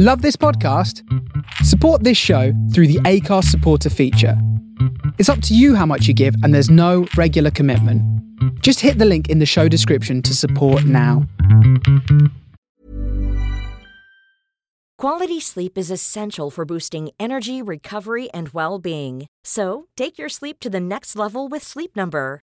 Love this podcast? Support this show through the Acast supporter feature. It's up to you how much you give, and there's no regular commitment. Just hit the link in the show description to support now. Quality sleep is essential for boosting energy, recovery, and well being. So, take your sleep to the next level with Sleep Number.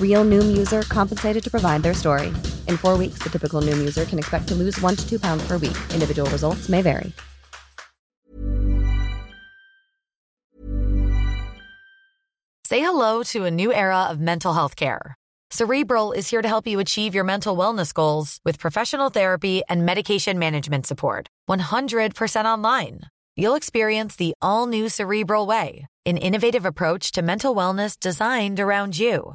Real Noom user compensated to provide their story. In four weeks, the typical Noom user can expect to lose one to two pounds per week. Individual results may vary. Say hello to a new era of mental health care. Cerebral is here to help you achieve your mental wellness goals with professional therapy and medication management support. 100% online. You'll experience the all new Cerebral Way, an innovative approach to mental wellness designed around you.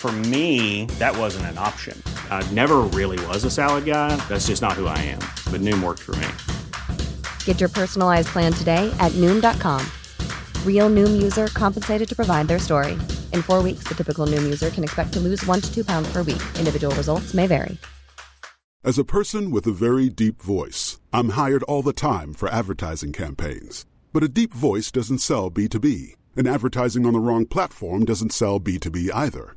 For me, that wasn't an option. I never really was a salad guy. That's just not who I am. But Noom worked for me. Get your personalized plan today at Noom.com. Real Noom user compensated to provide their story. In four weeks, the typical Noom user can expect to lose one to two pounds per week. Individual results may vary. As a person with a very deep voice, I'm hired all the time for advertising campaigns. But a deep voice doesn't sell B2B, and advertising on the wrong platform doesn't sell B2B either.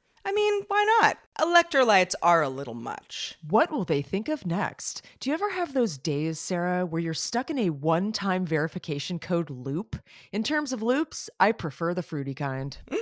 I mean, why not? Electrolytes are a little much. What will they think of next? Do you ever have those days, Sarah, where you're stuck in a one time verification code loop? In terms of loops, I prefer the fruity kind.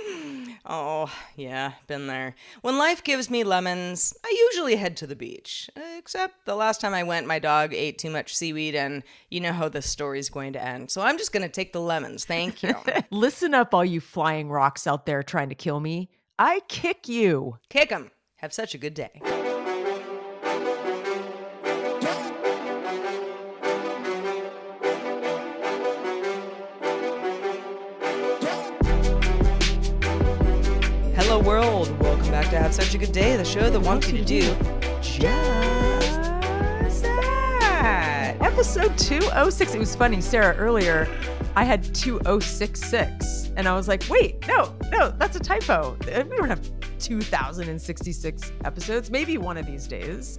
Oh, yeah, been there. When life gives me lemons, I usually head to the beach. Except the last time I went, my dog ate too much seaweed, and you know how this story's going to end. So I'm just going to take the lemons. Thank you. Listen up, all you flying rocks out there trying to kill me. I kick you. Kick 'em. Have such a good day. Hello, world. Welcome back to Have Such a Good Day, the show that wants you to do Just that. Episode 206. It was funny, Sarah, earlier I had 2066. And I was like, wait, no, no, that's a typo. We don't have 2066 episodes. Maybe one of these days.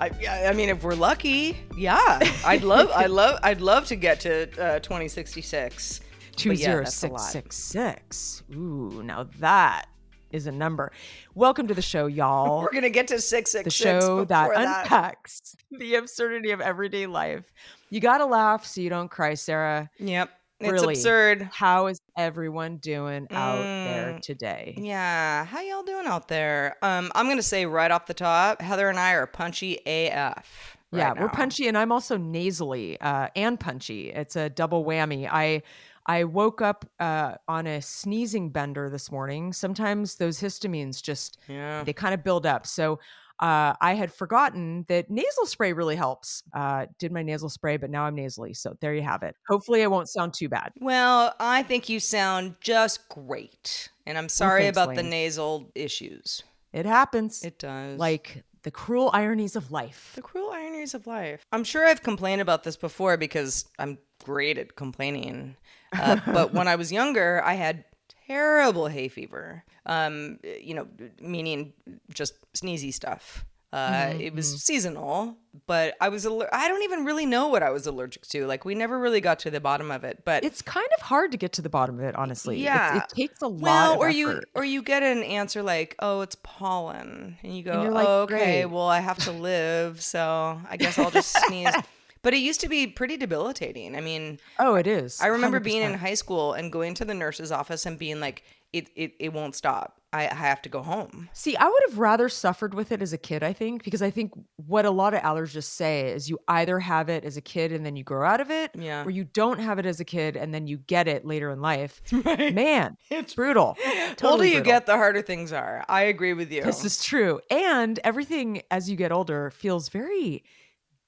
I, I mean, if we're lucky, yeah, I'd love, I love, I'd love to get to uh, 2066. But yeah, that's a lot. 20666. Ooh, now that is a number. Welcome to the show, y'all. We're gonna get to six six the show that before unpacks the absurdity of everyday life. You got to laugh so you don't cry, Sarah. Yep, it's absurd. How is everyone doing out there Mm. today? Yeah, how y'all doing out there? Um, I'm gonna say right off the top, Heather and I are punchy AF. yeah, right we're punchy, and I'm also nasally uh, and punchy. It's a double whammy. I I woke up uh, on a sneezing bender this morning. Sometimes those histamines just Yeah. they kind of build up. So uh, I had forgotten that nasal spray really helps. Uh, did my nasal spray, but now I'm nasally. So there you have it. Hopefully, I won't sound too bad. Well, I think you sound just great, and I'm sorry thanks, about the nasal issues. It happens. It does. like the cruel ironies of life. The cruel ironies of life. I'm sure I've complained about this before because I'm great at complaining. Uh, but when I was younger, I had terrible hay fever. Um, you know, meaning just sneezy stuff. Uh, It was seasonal, but I was. Aller- I don't even really know what I was allergic to. Like we never really got to the bottom of it. But It's kind of hard to get to the bottom of it, honestly. It's- Yeah. it takes a lot. well, of or you or you get an answer like, "Oh, it's pollen," and you go, you're like, "Oh, "Okay, "Great." well, I have to live, so I guess I'll just sneeze." But it used to be pretty debilitating. I mean, Oh, it is. I remember being in high school and going to the nurse's office and being like, "It it, it won't stop. I, I have to go home." See, I would have rather suffered with it as a kid, I think, because I think what a lot of allergists say is you either have it as a kid and then you grow out of it, Yeah. or you don't have it as a kid and then you get it later in life. Man, it's brutal. the older Totally you brutal. get, the harder things are. I agree with you. This is true. And everything as you get older feels very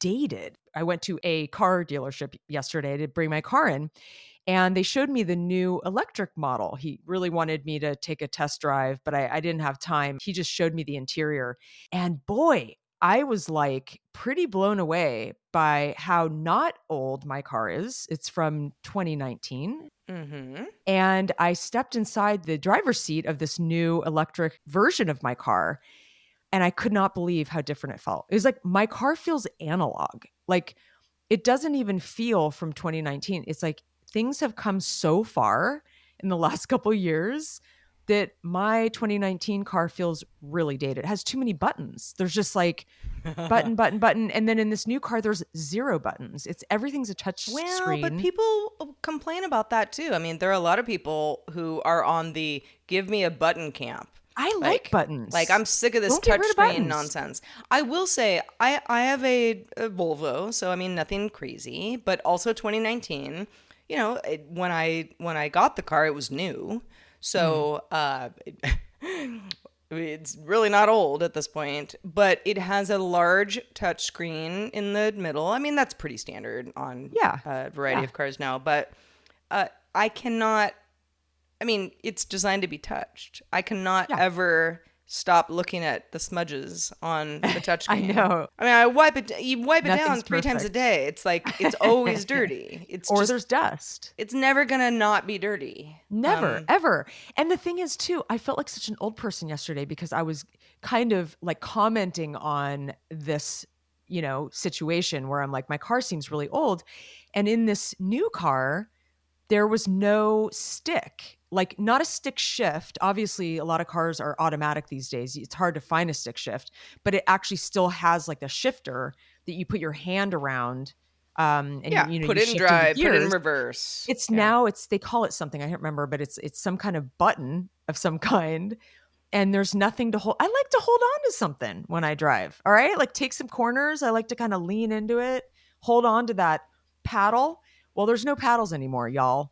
dated. I went to a car dealership yesterday to bring my car in, and they showed me the new electric model. He really wanted me to take a test drive, but I, I didn't have time. He just showed me the interior. And boy, I was like pretty blown away by how not old my car is. It's from 2019. mm-hmm. And I stepped inside the driver's seat of this new electric version of my car. And I could not believe how different it felt. It was like my car feels analog. Like it doesn't even feel from 2019. It's like things have come so far in the last couple years that my 2019 car feels really dated. It has too many buttons. There's just like button, button, button. And then in this new car, there's zero buttons. It's everything's a touch screen. Well, screen. but people uh, complain about that too. I mean, there are a lot of people who are on the "give me a button" camp. I like, buttons. Like I'm sick of this Don't get of touchscreen buttons. nonsense. I will say I I have a, a Volvo, so I mean nothing crazy, but also 2019. You know, it, when I when I got the car, it was new, so uh, it's really not old at this point. But it has a large touchscreen in the middle. I mean, that's pretty standard on Yeah. a variety Yeah. of cars now. But uh, I cannot. I mean, it's designed to be touched. I cannot Yeah. ever stop looking at the smudges on the touchscreen. I know. I mean, I wipe it. You wipe it down three times a day. It's like it's always dirty. It's or just, there's dust. it's never gonna not be dirty. Never, Um, ever. And the thing is, too, I felt like such an old person yesterday because I was kind of like commenting on this, you know, situation where I'm like, my car seems really old. And in this new car, there was no stick, like not a stick shift. Obviously, a lot of cars are automatic these days. It's hard to find a stick shift, but it actually still has like a shifter that you put your hand around Um, and yeah, you know, put you it in drive, put in reverse. It's Yeah. now it's they call it something I don't remember, but it's it's some kind of button of some kind, and there's nothing to hold. I like to hold on to something when I drive. All right, like take some corners. I like to kind of lean into it, hold on to that paddle. Well, there's no paddles anymore, y'all.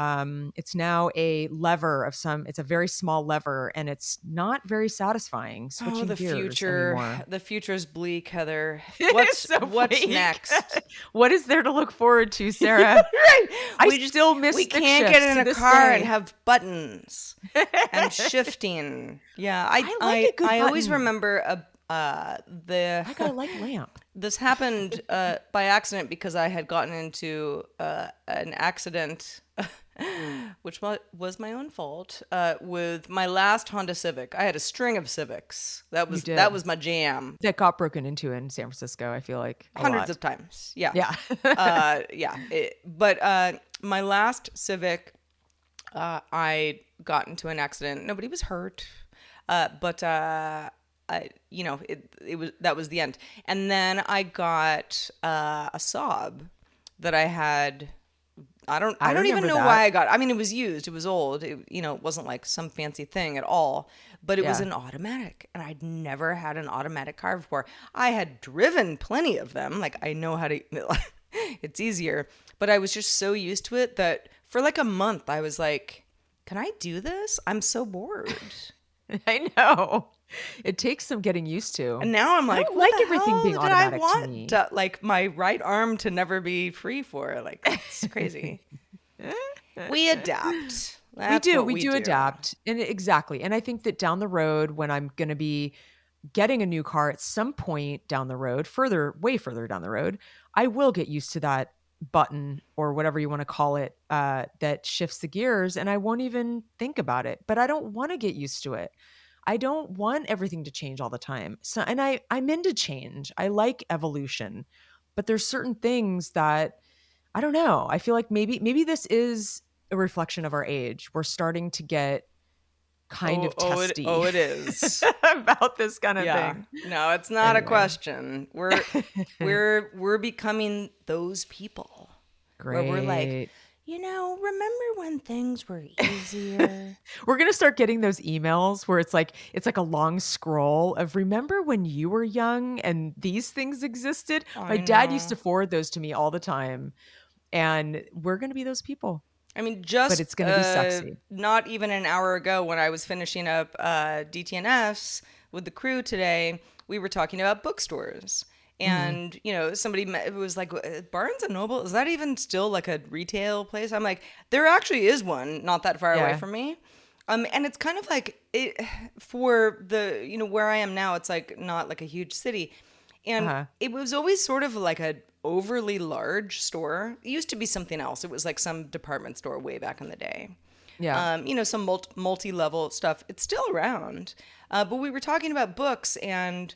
Um, it's now a lever of some. It's a very small lever, and it's not very satisfying. Switching Oh, the future. anymore. The is bleak, Heather. What's so what's bleak. next? what is there to look forward to, Sarah? right. I we just still miss we can't get in a car day. and have buttons and shifting. Yeah, I I like I, a good I always remember a uh the I got a light lamp. This happened uh, by accident because I had gotten into uh, an accident, which was my own fault, uh, with my last Honda Civic. I had a string of Civics. That was that was my jam. that got broken into in San Francisco. I feel like Hundreds lot. of times. Yeah. Yeah. uh, yeah. It- but uh, my last Civic, uh, I got into an accident. Nobody was hurt, uh, but uh, I, you know, it, it was that was the end. And then I got uh, a Saab that I had. I don't. I, I don't even know that. why I got. I mean, it was used. It was old. It, you know, it wasn't like some fancy thing at all. But it was an automatic, and I'd never had an automatic car before. I had driven plenty of them. Like I know how to. it's easier, but I was just so used to it that for like a month I was like, "Can I do this? I'm so bored." I know. It takes some getting used to. And now I'm like, like everything being automatic I to me. to- like my right arm to never be free for? Like it's crazy. we adapt. That's we do. what We, do, adapt. And exactly. And I think that down the road, when I'm going to be getting a new car at some point down the road, further, way further down the road, I will get used to that button or whatever you want to call it uh, that shifts the gears. And I won't even think about it. But I don't want to get used to it. I don't want everything to change all the time. So, and I, I'm into change. I like evolution, but there's certain things that I don't know. I feel like maybe, maybe this is a reflection of our age. We're starting to get kind oh, of oh, oh it, testy oh, it is. about this kind of yeah. thing. No, it's not a question. We're we're we're becoming those people. Great. Where we're like, you know, remember when things were easier? We're gonna start getting those emails where it's like it's like a long scroll of remember when you were young and these things existed. My I dad used to forward those to me all the time, and we're gonna be those people. I mean, just it's gonna be uh, sexy. Not even an hour ago, when I was finishing up uh, DTNS with the crew today, we were talking about bookstores. Mm-hmm. And you know, somebody me- was like, "Uh, "Barnes and Noble is that even still like a retail place?" I'm like, "There actually is one, not that far away from me." Um, and it's kind of like it for the you know where I am now. It's like not like a huge city, and Uh-huh. it was always sort of like a overly large store. It used to be something else. It was like some department store way back in the day. Yeah. Um, you know, some multi- multi-level stuff. It's still around. Uh, but we were talking about books and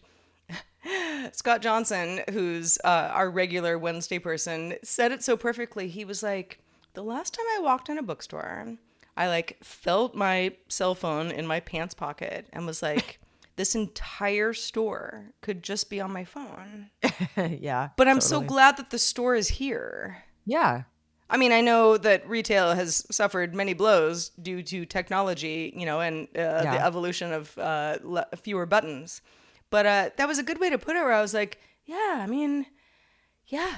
Scott Johnson, who's uh, our regular Wednesday person, said it so perfectly. He was like, "The last time I walked in a bookstore, I like felt my cell phone in my pants pocket and was like, this entire store could just be on my phone." yeah. But I'm so glad that the store is here. Yeah. I mean, I know that retail has suffered many blows due to technology, you know, and uh, the evolution of uh, le- fewer buttons. But uh, that was a good way to put it. Where I was like, yeah, I mean, yeah,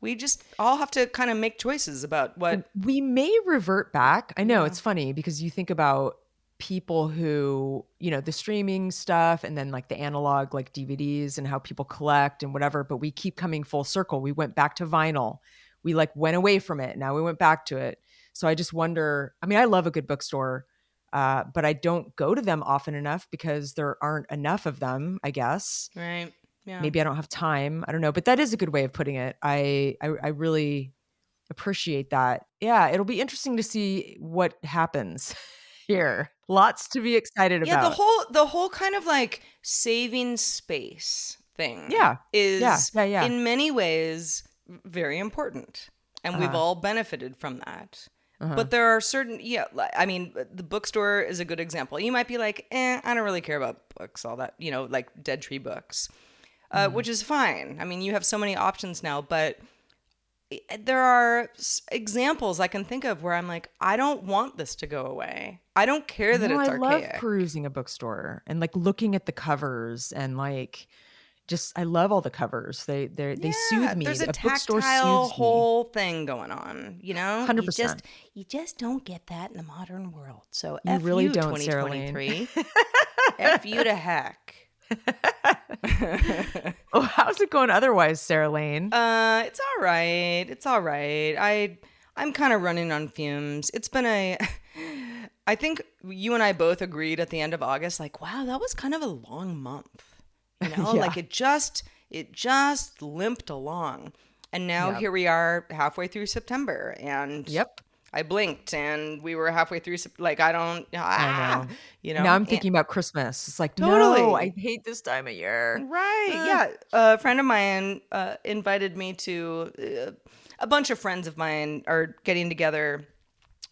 we just all have to kind of make choices about what. we may revert back. I know it's funny because you think about people who, you know, the streaming stuff and then like the analog, like DVDs and how people collect and whatever, but we keep coming full circle. We went back to vinyl. We like went away from it. Now we went back to it. So I just wonder I mean, I love a good bookstore, uh, but I don't go to them often enough because there aren't enough of them, I guess Right. Yeah. maybe I don't have time. I don't know, but that is a good way of putting it. I, I I really appreciate that. Yeah, it'll be interesting to see what happens here. Lots to be excited yeah about. Yeah, the whole the whole kind of like saving space thing Yeah. is Yeah. Yeah, yeah. in many ways very important and we've Uh-huh. all benefited from that but there are certain yeah i mean the bookstore is a good example you might be like eh i don't really care about books all that you know like dead tree books uh, Mm-hmm. which is fine i mean you have so many options now but there are s- examples I can think of where I'm like, I don't want this to go away. I don't care that No, it's I archaic. love perusing a bookstore and like looking at the covers and like just I love all the covers. They they they soothe me. There's a, bookstore tactile soothes me. whole thing going on, you know. 100%. just you just don't get that in the modern world. So You F really you, don't, Sarah Lane. 2023. F you to heck. Oh, how's it going otherwise, Sarah Lane? Uh, it's all right. It's all right. I I'm kind of running on fumes. It's been a I think you and I both agreed at the end of August like, wow, that was kind of a long month. You know, Yeah. like it just it just limped along. And now Yep. here we are halfway through September and Yep. I blinked and we were halfway through like I don't ah, know. you know. now I'm and- thinking about Christmas. It's like, Totally. no, I hate this time of year. Right. Uh. yeah. A friend of mine uh, invited me to uh, a bunch of friends of mine are getting together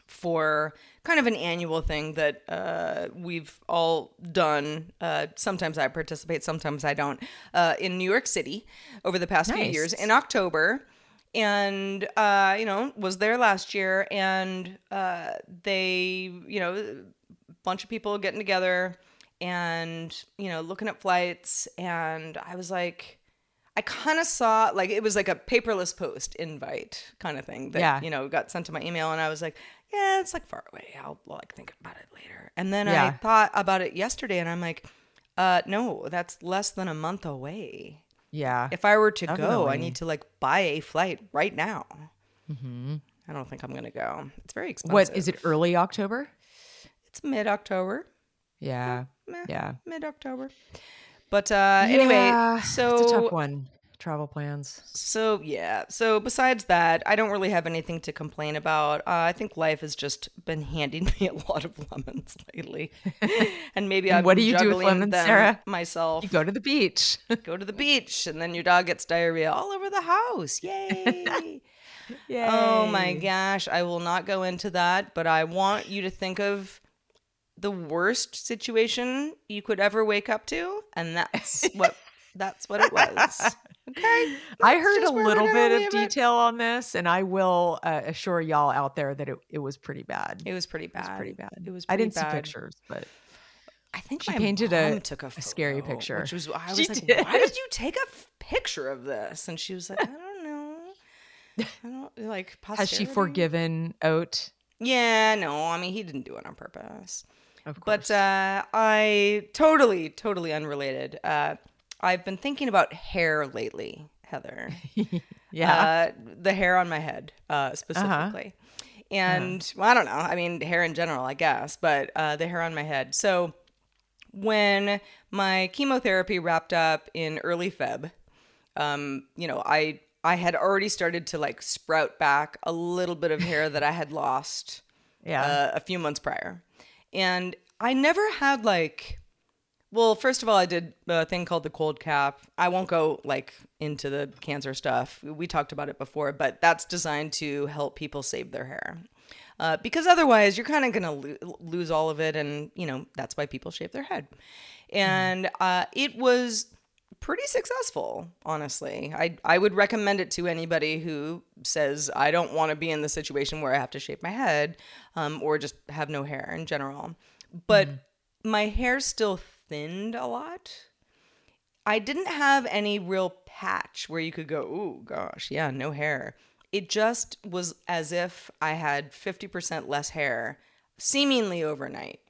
for kind of an annual thing that uh, we've all done. Uh, sometimes I participate, sometimes I don't. Uh, in New York City over the past few years in October. And uh, you know, was there last year, and uh, they, you know, a bunch of people getting together, and you know, looking at flights, and I was like, I kind of saw like it was like a paperless post invite kind of thing that Yeah. you know got sent to my email, and I was like, yeah, it's like far away. I'll like think about it later. And then I thought about it yesterday, and I'm like, uh, no, that's less than a month away. Yeah. If I were to go, I need to like buy a flight right now. Mm-hmm. I don't think I'm gonna go. It's very expensive. what is it? Early October? It's mid October. Yeah. Yeah. Mid October. But uh, anyway, so it's a tough one. Travel plans. So yeah. So besides that, I don't really have anything to complain about. Uh, I think life has just been handing me a lot of lemons lately, and maybe I've what do you do with lemons, them Sarah? myself. You go to the beach. go to the beach, and then your dog gets diarrhea all over the house. Yay! Oh my gosh, I will not go into that, but I want you to think of the worst situation you could ever wake up to, and that's what that's what it was. Okay. I heard a just where we're little bit of leave it. detail on this, and I will uh, assure y'all out there that it, it was pretty bad. It was pretty bad. It was pretty bad. It was. I didn't see pictures, but I think She painted a- took a, a scary picture. Which was I was She like, did. why did you take a f- picture of this? And she was like, I don't know. I don't like. has she forgiven Oat? Yeah, no. I mean, he didn't do it on purpose. Of course. But uh, I totally, totally unrelated. Uh, I've been thinking about hair lately, Heather. yeah. Uh, the hair on my head, uh, specifically. And well, I don't know. I mean, hair in general, I guess, but uh, the hair on my head. So when my chemotherapy wrapped up in early Feb, um, you know, I I had already started to like sprout back a little bit of hair that I had lost yeah. uh, a few months prior. And I never had like, well, first of all, I did a thing called the cold cap. I won't go like into the cancer stuff. We talked about it before, but that's designed to help people save their hair. Uh, because otherwise, you're kind of going to lo- lose all of it. And, you know, that's why people shave their head. And uh, it was pretty successful, honestly. I, I would recommend it to anybody who says, I don't want to be in the situation where I have to shave my head um, or just have no hair in general. But my hair still thinned a lot. I didn't have any real patch where you could go, oh gosh, yeah, no hair. It just was as if I had 50% less hair seemingly overnight.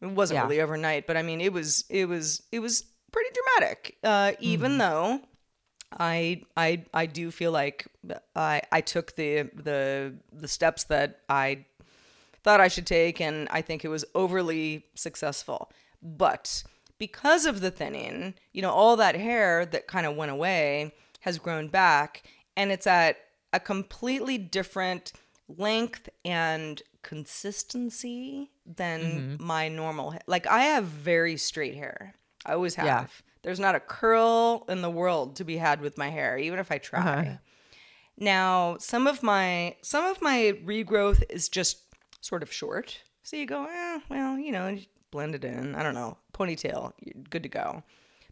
It wasn't Yeah. really overnight, but I mean it was it was it was pretty dramatic. Uh, even though I I I do feel like I I took the the the steps that I thought I should take, and I think it was overly successful. But because of the thinning, you know, all that hair that kind of went away has grown back, and it's at a completely different length and consistency than my normal hair. Like I have very straight hair. I always have. Yeah. There's not a curl in the world to be had with my hair, even if I try. Now, some of my some of my regrowth is just sort of short. So you go, eh, well, you know, blend it in. I don't know, ponytail, you're good to go.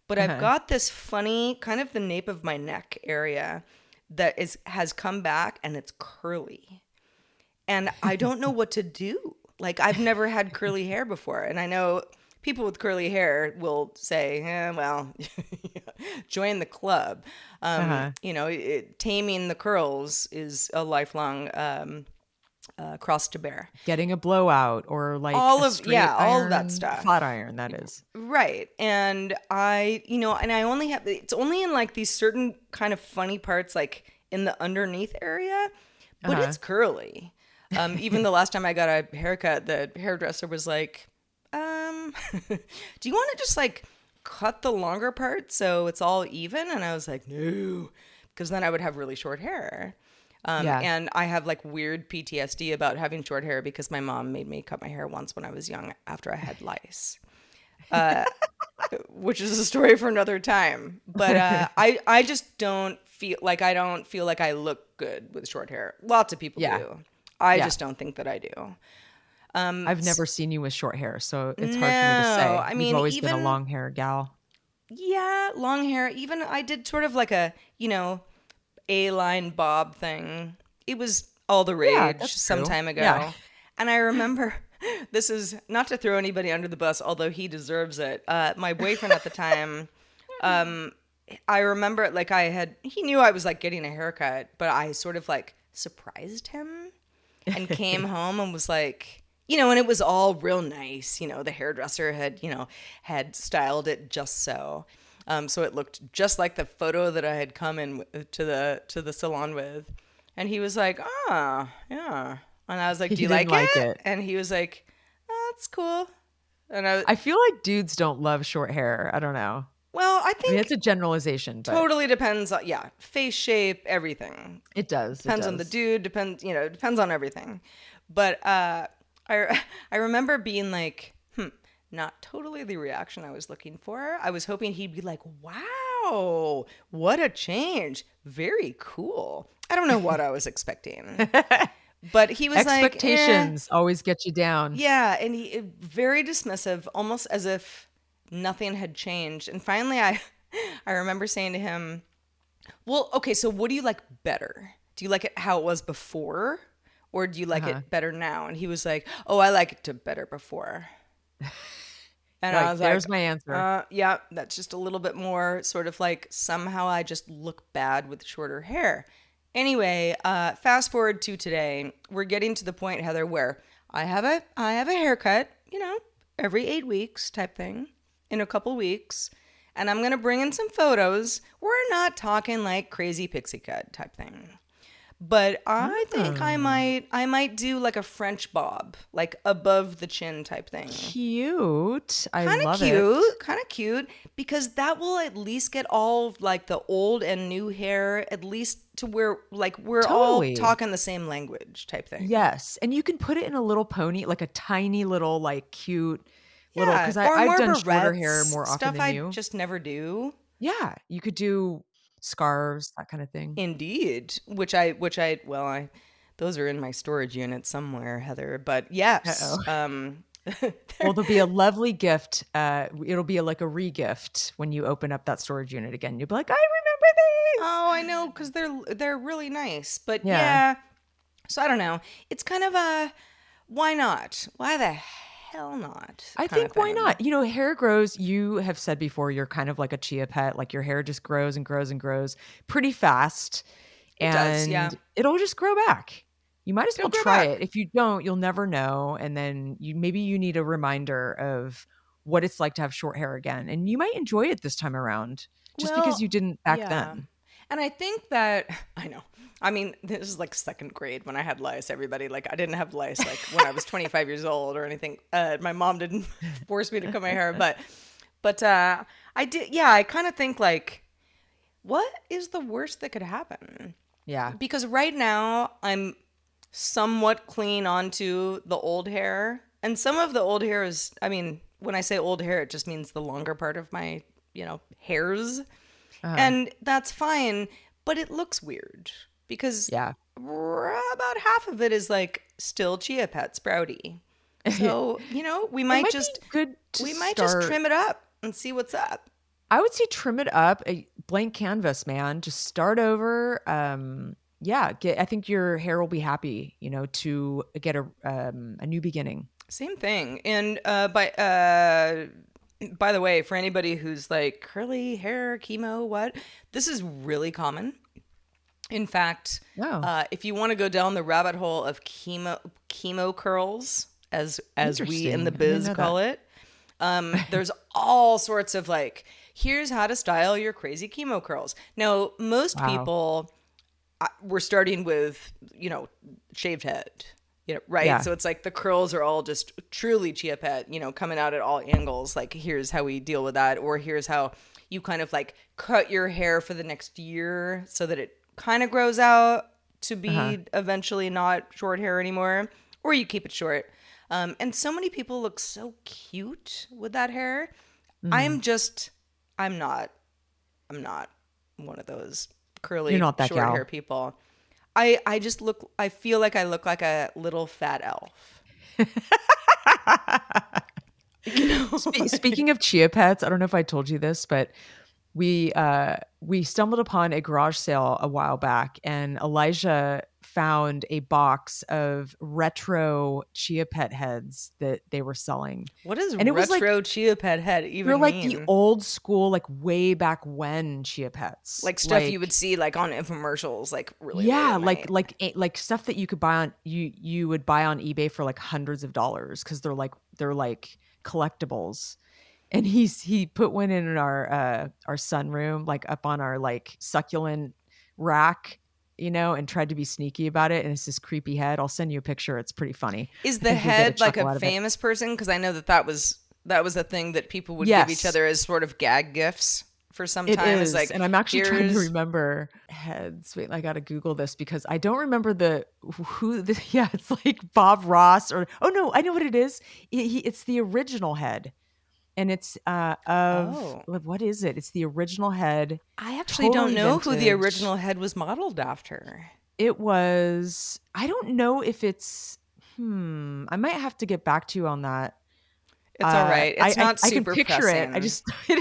But I've got this funny kind of the nape of my neck area that is has come back and it's curly. And I don't know what to do. Like I've never had curly hair before and I know people with curly hair will say, eh, well, join the club. Um, Uh-huh. You know, it, taming the curls is a lifelong um, uh, cross to bear. Getting a blowout or like All of- yeah, all of that stuff. Flat iron, that is. Right. And I, you know, and I only have, it's only in like these certain kind of funny parts, like in the underneath area, but Uh-huh. it's curly. Um, even the last time I got a haircut, the hairdresser was like, um, do you want to just like cut the longer part so it's all even? And I was like, no, because then I would have really short hair. Um, Yeah. And I have like weird PTSD about having short hair because my mom made me cut my hair once when I was young after I had lice Uh, which is a story for another time. But uh, I I just don't feel like I don't feel like I look good with short hair. Lots of people Yeah. do. I Yeah. just don't think that I do. Um, I've never seen you with short hair, so it's hard for me to say. I You've mean, always been a long hair gal. Yeah, long hair. Even I did sort of like a you know a line bob thing. It was all the rage Yeah, some true. time ago. Yeah. And I remember this is not to throw anybody under the bus, although he deserves it. Uh, my boyfriend at the time, um, I remember like I had he knew I was like getting a haircut, but I sort of like surprised him and came home and was like you know and it was all real nice you know the hairdresser had you know had styled it just so um, so it looked just like the photo that i had come in to the to the salon with and he was like ah yeah and i was like do you like, like it? it. and he was like oh, that's cool and i, I feel like dudes don't love short hair. I don't know. well i I think mean, it's a generalization, but totally depends on yeah face shape everything it does. it depends on the dude depends you know depends on everything but uh i i remember being like not totally the reaction i was looking for i was hoping he'd be like wow what a change very cool i don't know what i was expecting but he was like eh. Expectations always get you down. yeah, and he very dismissive, almost as if nothing had changed. And finally, I I remember saying to him, "Well, okay, so what do you like better? Do you like it how it was before, or do you like Uh-huh. it better now?" And he was like, "Oh, I like it to better before." And Like, I was there's my answer. Uh, yeah, that's just a little bit more sort of like somehow I just look bad with shorter hair. Anyway, uh, fast forward to today. We're getting to the point, Heather, where I have a I have a haircut, you know, every eight weeks type thing, in a couple weeks, and I'm gonna bring in some photos. We're not talking like crazy pixie cut type thing. But I think I ah. might I might do like a French bob, like above the chin type thing Cute. I kind of love it. cute, kind of cute, because that will at least get all like the old and new hair at least to where like we're Totally. all talking the same language type thing. Yes, and you can put it in a little pony, like a tiny little, like cute little. Because I've done shorter hair more often stuff than I you. just never do. Yeah, you could do scarves, that kind of thing. Indeed, which I which I well I those are in my storage unit somewhere, Heather. But yes, um, well, there'll be a lovely gift. Uh, it'll be like a re-gift when you open up that storage unit again. You'll be like, I remember these. Oh, I know, because they're they're really nice. But yeah. Yeah. so I don't know. It's kind of a why not? Why the hell not? I think why not? You know, hair grows. You have said before, you're kind of like a chia pet. Like your hair just grows and grows and grows pretty fast, It and does, yeah. it'll just grow back. You might as It'll well try back. it. If you don't, you'll never know. And then you maybe you need a reminder of what it's like to have short hair again, and you might enjoy it this time around, just Well, because you didn't back yeah. then. And I think that I know. I mean, this is like second grade when I had lice. Everybody like I didn't have lice like when I was 25 years old or anything. Uh, my mom didn't force me to cut my hair, but but uh, I did. Yeah, I kind of think like, what is the worst that could happen? Yeah, because right now I'm somewhat clean onto the old hair, and some of the old hair is. I mean, when I say old hair, it just means the longer part of my you know hairs, Uh-huh. and that's fine. But it looks weird because yeah. r- about half of it is like still chia pet sprouty. So you know we It might, just good. We might start- just trim it up and see what's up. I would say trim it up, a blank canvas, man. Just start over. Um, yeah, get. I think your hair will be happy. You know, to get a um, a new beginning. Same thing. And uh, by uh, by the way, for anybody who's like curly hair, chemo, what? This is really common. In fact, Oh. uh, if you want to go down the rabbit hole of chemo chemo curls, as as we in the Interesting. I didn't biz call it, um, there's all sorts of like, here's how to style your crazy chemo curls. Now, most Wow. people, uh, we're starting with you know shaved head. You know, right? Yeah. So it's like the curls are all just truly chia pet, you know, coming out at all angles. Like, here's how we deal with that, or here's how you kind of like cut your hair for the next year so that it kind of grows out to be Uh-huh. eventually not short hair anymore, or you keep it short. Um, and so many people look so cute with that hair. Mm-hmm. I'm just, I'm not, I'm not one of those curly You're not that short gal. hair people. I, I just look I feel like I look like a little fat elf. Spe- Speaking of chia pets, I don't know if I told you this, but we uh we stumbled upon a garage sale a while back and Elijah found a box of retro chia pet heads that they were selling. What is And it was like- retro chia pet head even They're like mean? the old school, like way back when chia pets. like stuff you would see like on infomercials, like really. yeah, like like eh, like stuff that you could buy on you you would buy on eBay for like hundreds of dollars because they're like they're like collectibles. And he's he put one in our uh our sunroom, like up on our like succulent rack, you know, and tried to be sneaky about it. And it's this creepy head. I'll send you a picture. It's pretty funny. Is the head like a of it. famous person? Because I know that that was that was a thing that people would give each other as sort of gag gifts for some It time. is, like, and I'm actually trying to remember heads. Wait, I got to Google this because I don't remember the who. The, yeah, it's like Bob Ross or oh no, I know what it is. It, he, it's the original head, and it's uh of Oh. what is it? It's the original head. I actually don't totally know who the original head was modeled after. It was. I don't know if it's. Hmm. I might have to get back to you on that. It's all Uh, right. I- It's I- not I, super can picture it. I just.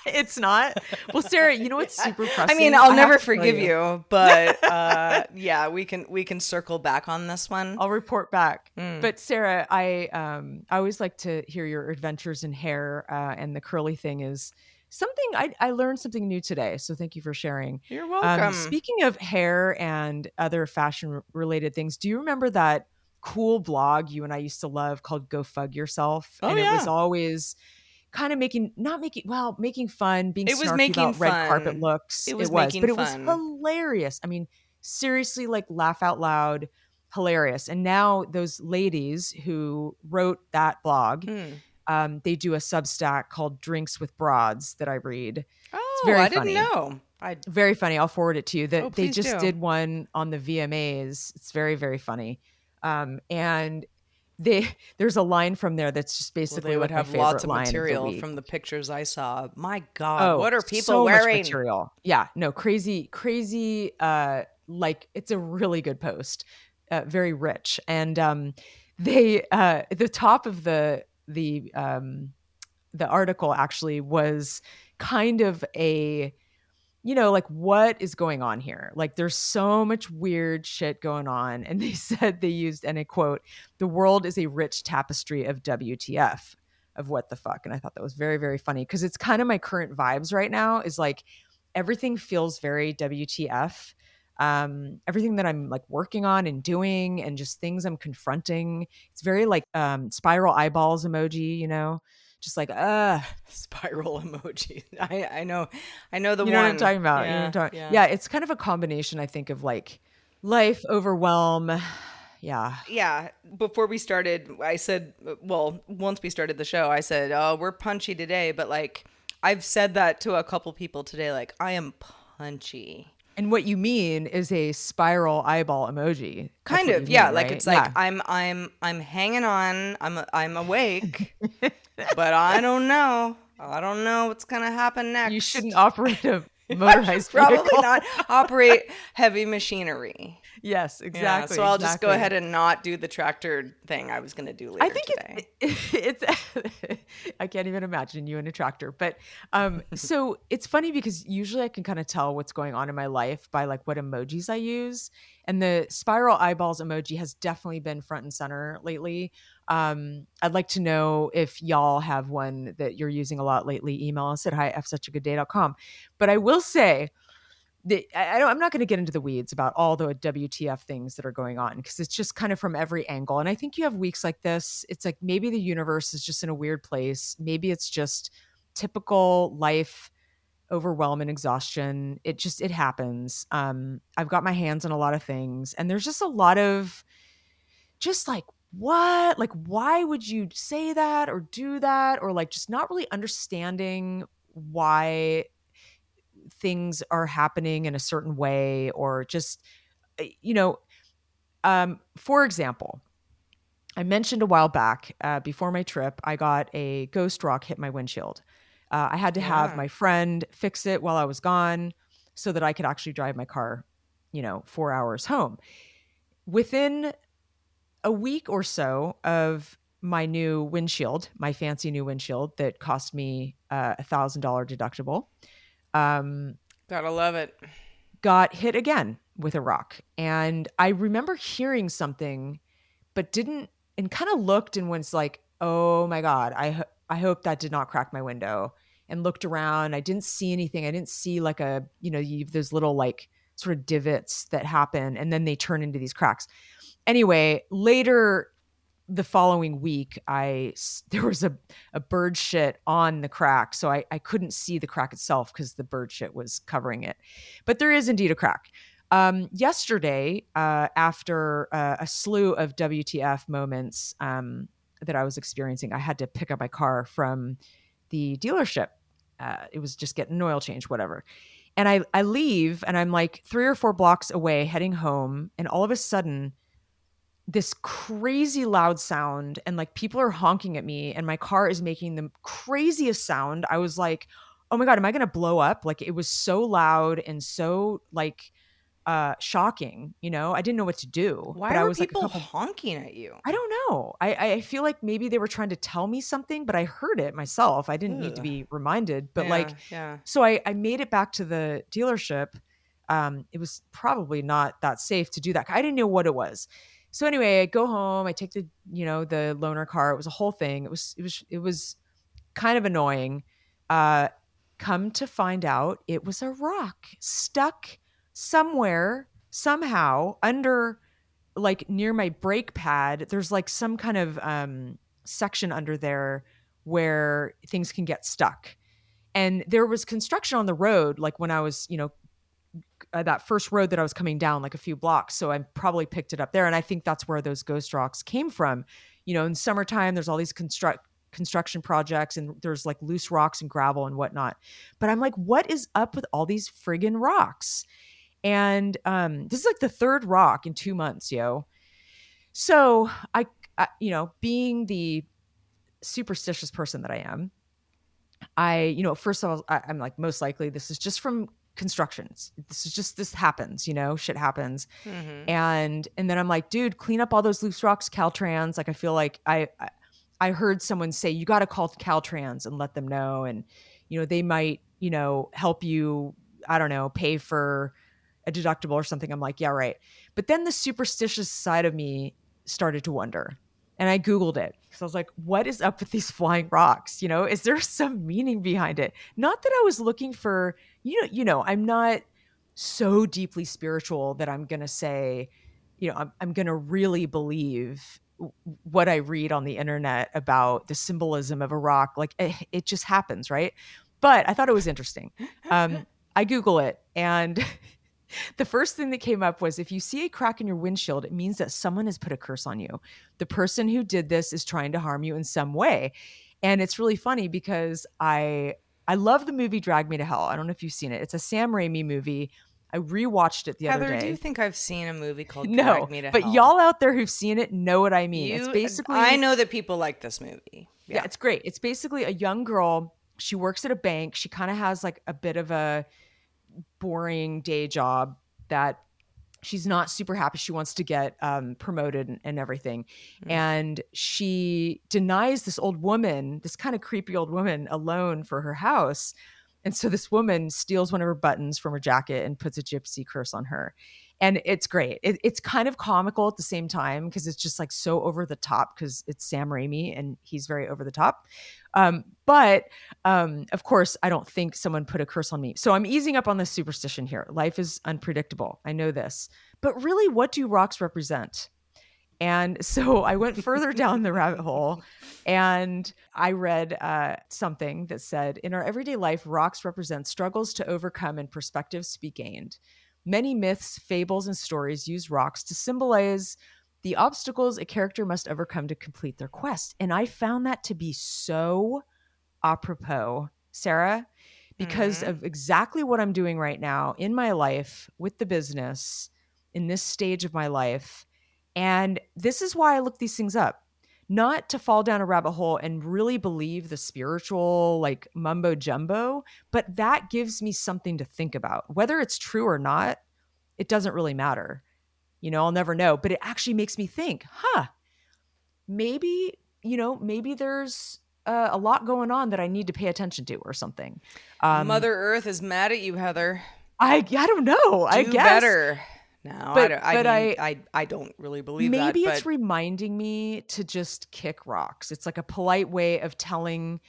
it's not. Well, Sarah, you know what's super pressing? I mean, I'll have never forgive you, but uh, yeah, we can we can circle back on this one. I'll report back. Mm. But Sarah, I um I always like to hear your adventures in hair, uh, and the curly thing is something I I learned something new today. So thank you for sharing. You're Um, welcome. speaking of hair and other fashion related things, do you remember that cool blog you and I used to love called Go Fug Yourself? Oh, and it was always kind of making not making well making fun being It was making about red carpet looks. It was was making but it was hilarious. I mean seriously like laugh out loud hilarious. And now those ladies who wrote that blog Hmm. um, they do a substack called drinks with broads that i read. Oh, I didn't know. I very funny. I'll forward it to you. That Oh, they just do. did one on the vmas it's very very funny. Um, and they there's a line from there that's just well, basically they would like have lots favorite of the material from the pictures I saw. My God, what are people Oh, so wearing? Much material. Yeah, no, crazy, crazy. Uh, like it's a really good post, uh, very rich, and um, they uh, the top of the the um, the article actually was kind of a you know like what is going on here? Like there's so much weird shit going on and they said they used and i quote the world is a rich tapestry of wtf of what the fuck and i thought that was very very funny because it's kind of my current vibes right now is like everything feels very wtf um everything that i'm like working on and doing and just things i'm confronting it's very like um spiral eyeballs emoji you know just like uh Spiral emoji. I I know, I know the you one. know what I'm talking about. you know Yeah, talking- yeah. yeah, it's kind of a combination, I think, of like life overwhelm. Yeah. yeah before we started i said well once we started the show i said oh we're punchy today but like i've said that to a couple people today like i am punchy And what you mean is a spiral eyeball emoji. Kind of yeah mean, like right? it's like Yeah. i'm i'm i'm hanging on i'm i'm awake but i don't know i don't know what's gonna happen next you shouldn't operate a motorized probably not operate heavy machinery yes, Yeah, exactly. so I'll just go ahead and not do the tractor thing I was going to do later I think today. it's, it's I can't even imagine you in a tractor. But um so it's funny because usually I can kind of tell what's going on in my life by like what emojis I use. And the spiral eyeballs emoji has definitely been front and center lately. Um I'd like to know if y'all have one that you're using a lot lately. Email us at hi at fsuchagoodday.com. But I will say the, I, I'm not going to get into the weeds about all the WTF things that are going on because it's just kind of from every angle. And I think you have weeks like this. It's like maybe the universe is just in a weird place. Maybe it's just typical life overwhelm and exhaustion. It just it happens. Um, I've got my hands on a lot of things, and there's just a lot of just like what like why would you say that or do that or like just not really understanding why things are happening in a certain way or just uh, you know um for example i mentioned a while back uh, before my trip i got a ghost rock hit my windshield. Uh, i had to have my friend fix it while i was gone so that i could actually drive my car you know four hours home. Within a week or so of my new windshield my fancy new windshield that cost me uh, a thousand dollar deductible um, Gotta love it. got hit again with a rock. And I remember hearing something, but didn't, and kind of looked and was like, oh my God, I, ho- I hope that did not crack my window. And looked around. I didn't see anything. I didn't see like a, you know, you those little like sort of divots that happen and then they turn into these cracks. Anyway, later the following week i there was a, a bird shit on the crack so i, I couldn't see the crack itself because the bird shit was covering it. But there is indeed a crack. Um, yesterday uh, after uh, a slew of wtf moments um, that i was experiencing i had to pick up my car from the dealership. Uh, it was just getting an oil change whatever. And I, I leave and i'm like three or four blocks away heading home and all of a sudden this crazy loud sound and like people are honking at me and my car is making the craziest sound i was like oh my god am i going to blow up like it was so loud and so like uh shocking you know i didn't know what to do Why but i were was like people couple honking at you? I don't know. I, I feel like maybe they were trying to tell me something, but I heard it myself. I didn't need to be reminded. But Yeah, like, yeah. so I, I made it back to the dealership. Um, it was probably not that safe to do that. I didn't know what it was. So anyway, I go home. I take the you know the loaner car. It was a whole thing. It was it was it was kind of annoying. Uh, come to find out, it was a rock stuck somewhere somehow under like near my brake pad there's like some kind of um section under there where things can get stuck and there was construction on the road like when i was you know uh, that first road that i was coming down like a few blocks. So i probably picked it up there and i think that's where those ghost rocks came from. You know in summertime there's all these construct construction projects and there's like loose rocks and gravel and whatnot. But i'm like what is up with all these friggin rocks? And um this is like the third rock in two months yo. So I, I you know being the superstitious person that i am i you know first of all I, i'm like most likely this is just from constructions. This is just this happens you know shit happens. Mhm. and and then i'm like dude clean up all those loose rocks caltrans. Like i feel like i, I heard someone say you got to call caltrans and let them know. And you know they might you know help you i don't know pay for a deductible or something. I'm like yeah right. But then the superstitious side of me started to wonder and i googled it because i was like what is up with these flying rocks? You know is there some meaning behind it? Not that i was looking for you know you know i'm not so deeply spiritual that i'm gonna say you know i'm, I'm gonna really believe what i read on the internet about the symbolism of a rock. Like it, it just happens right? But i thought it was interesting. Um, i google it and the first thing that came up was if you see a crack in your windshield it means that someone has put a curse on you the person who did this is trying to harm you in some way and it's really funny because i i love the movie drag me to hell i don't know if you've seen it it's a sam raimi movie i rewatched it the Heather, other day do you think I've seen a movie called no Drag Me to but Hell? But y'all out there who've seen it know what i mean it's You- basically I know that people like this movie. yeah. it's great. It's basically a young girl. She works at a bank. She kind of has like a bit of a boring day job that she's not super happy. She wants to get um, promoted and, and everything. Mm. And she denies this old woman, this kind of creepy old woman, alone for her house. And so this woman steals one of her buttons from her jacket and puts a gypsy curse on her. And it's great. It, it's kind of comical at the same time because it's just like so over the top because it's Sam Raimi and he's very over the top. Um, but um, of course, I don't think someone put a curse on me. So I'm easing up on this superstition here. Life is unpredictable. I know this. But really, what do rocks represent? And so I went further down the rabbit hole and I read uh, something that said In our everyday life, rocks represent struggles to overcome and perspectives to be gained. Many myths, fables, and stories use rocks to symbolize the obstacles a character must overcome to complete their quest. And I found that to be so apropos, Sarah, because mm-hmm. of exactly what I'm doing right now in my life with the business in this stage of my life. And this is why I look these things up. Not to fall down a rabbit hole and really believe the spiritual, like mumbo jumbo, but that gives me something to think about. Whether it's true or not, it doesn't really matter you know, I'll never know. But it actually makes me think, huh, maybe, you know, maybe there's uh, a lot going on that I need to pay attention to or something. Um, Mother Earth is mad at you, Heather. I, I don't know. Do I guess. better. No, but, I, don't, I but mean, I, I, I don't really believe maybe that, it's reminding me to just kick rocks. It's like a polite way of telling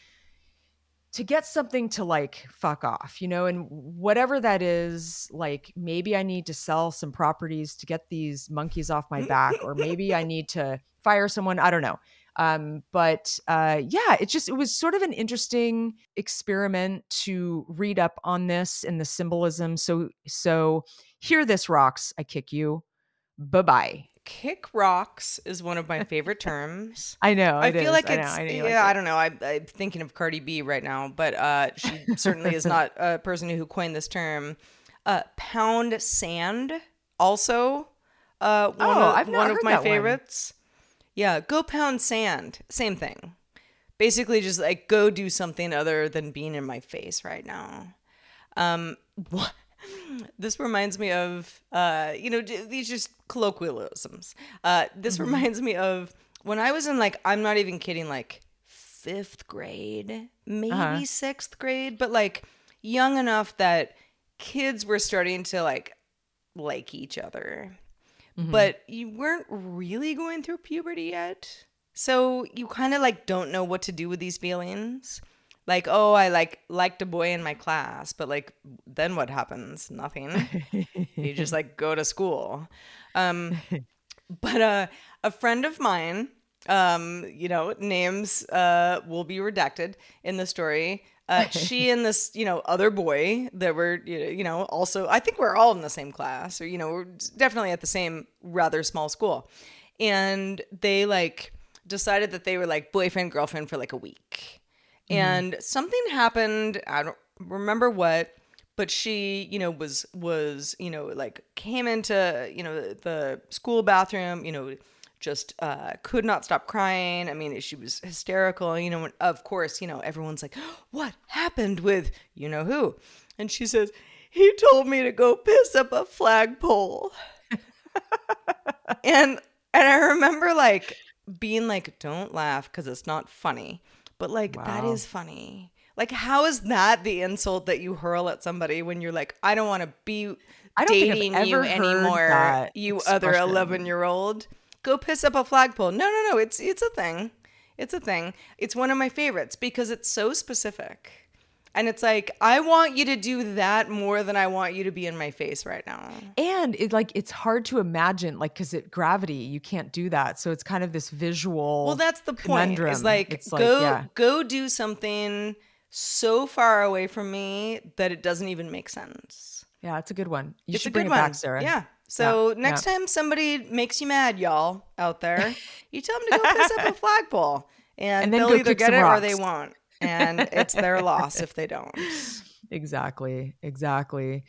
to get something to like fuck off, you know, and whatever that is, like maybe I need to sell some properties to get these monkeys off my back, or maybe I need to fire someone. I don't know. Um, but uh, yeah, it just it was sort of an interesting experiment to read up on this and the symbolism. So so hear this rocks, I kick you. Bye bye kick rocks is one of my favorite terms. I know. I feel is. like it's I know, I yeah. Like I don't know. I, am thinking of Cardi B right now, but uh, she certainly is not a person who coined this term. Uh, pound sand also uh, one oh, of, I've one of my favorites. One. Yeah, go pound sand. Same thing. Basically, just like go do something other than being in my face right now. Um, what? This reminds me of uh, you know these just colloquialisms. Uh, this mm-hmm. reminds me of when I was in like I'm not even kidding like fifth grade, maybe uh-huh. sixth grade, but like young enough that kids were starting to like like each other. Mm-hmm. But you weren't really going through puberty yet. So you kind of like don't know what to do with these feelings like oh i like liked a boy in my class but like then what happens nothing you just like go to school um but uh a friend of mine um you know names uh will be redacted in the story uh, she and this, you know, other boy that were, you know, also, I think we're all in the same class, or, you know, we're definitely at the same rather small school. And they like decided that they were like boyfriend, girlfriend for like a week. Mm-hmm. And something happened, I don't remember what, but she, you know, was was, you know, like came into, you know, the school bathroom, you know, just uh, could not stop crying. I mean, she was hysterical. You know, of course, you know, everyone's like, "What happened with you know who?" And she says, "He told me to go piss up a flagpole." and and I remember like being like, "Don't laugh because it's not funny." But like wow. that is funny. Like how is that the insult that you hurl at somebody when you're like, I don't want to be dating you anymore, you expression. other 11 year old. Go piss up a flagpole. No, no, no. It's it's a thing. It's a thing. It's one of my favorites because it's so specific. And it's like, I want you to do that more than I want you to be in my face right now. And it like it's hard to imagine, like, because it gravity, you can't do that. So it's kind of this visual. Well, that's the point. Conundrum. Is like, it's go like, yeah. go do something so far away from me that it doesn't even make sense. Yeah, it's a good one. You it's should bring it one. back, Sarah. Yeah. So yeah, next yeah. time somebody makes you mad, y'all out there, you tell them to go piss up a flagpole, and, and they'll either get it rocks. or they won't and it's their loss if they don't. Exactly. Exactly.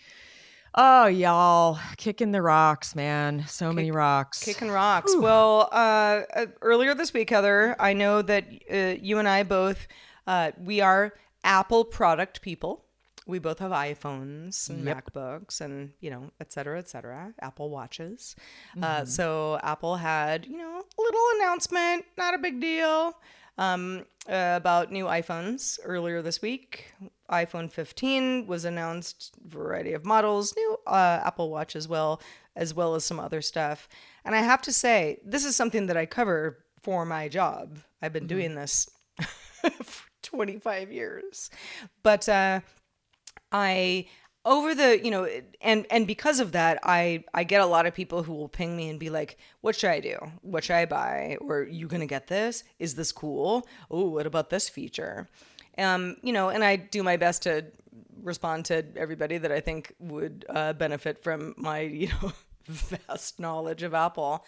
Oh, y'all, kicking the rocks, man. So Kick, many rocks. Kicking rocks. Whew. Well, uh, uh, earlier this week, Heather, I know that uh, you and I both, uh, we are Apple product people. we both have iPhones and Yep. MacBooks and, you know, et cetera, et cetera, Apple Watches. Mm-hmm. Uh, so Apple had, you know, a little announcement, not a big deal, um, uh, about new iPhones earlier this week. iPhone 15 was announced, variety of models, new uh, Apple Watch as well, as well as some other stuff. And I have to say, this is something that I cover for my job. I've been doing this for 25 years. But uh, I over the you know and and because of that i i get a lot of people who will ping me and be like what should i do? What should i buy? Or you gonna get this? Is this cool? Oh what about this feature? Um you know and i do my best to respond to everybody that i think would uh, benefit from my you know vast knowledge of apple.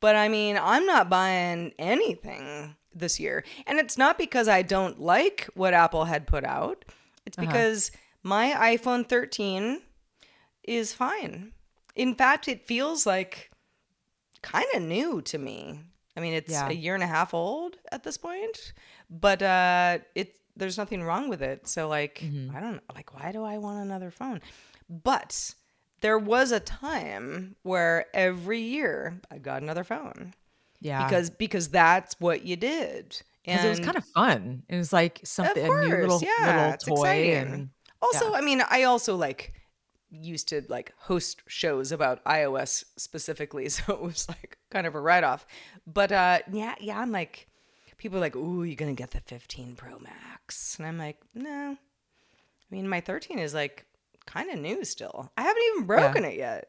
But I mean, I'm not buying anything this year. And it's not because I don't like what Apple had put out, it's because my iPhone 13 is fine. In fact, it feels like kind of new to me. I mean, it's Yeah. a year and a half old at this point, but uh, it there's nothing wrong with it. So like, I don't like why do I want another phone? But there was a time where every year I got another phone Yeah. because because that's what you did. because it was kind of fun. It was like something of a new little yeah, little it's toy exciting. and Also, I mean, I also like used to like host shows about iOS specifically, so it was like kind of a write off. But uh yeah, yeah, I'm like people are like, "Ooh, you're going to get the 15 Pro Max." And I'm like, "No." I mean, my 13 is like kind of new still. I haven't even broken it yet.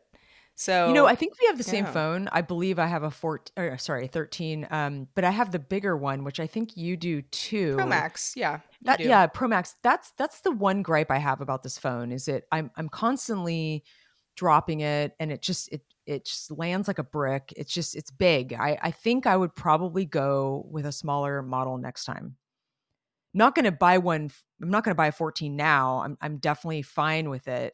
So You know, I think we have the same yeah. phone. I believe I have a 14 sorry, 13 um but I have the bigger one which I think you do too. Pro Max, yeah. That, yeah, Pro Max. That's that's the one gripe I have about this phone is it I'm I'm constantly dropping it and it just it it just lands like a brick. It's just it's big. I I think I would probably go with a smaller model next time. Not going to buy one. I'm not going to buy a 14 now. I'm I'm definitely fine with it.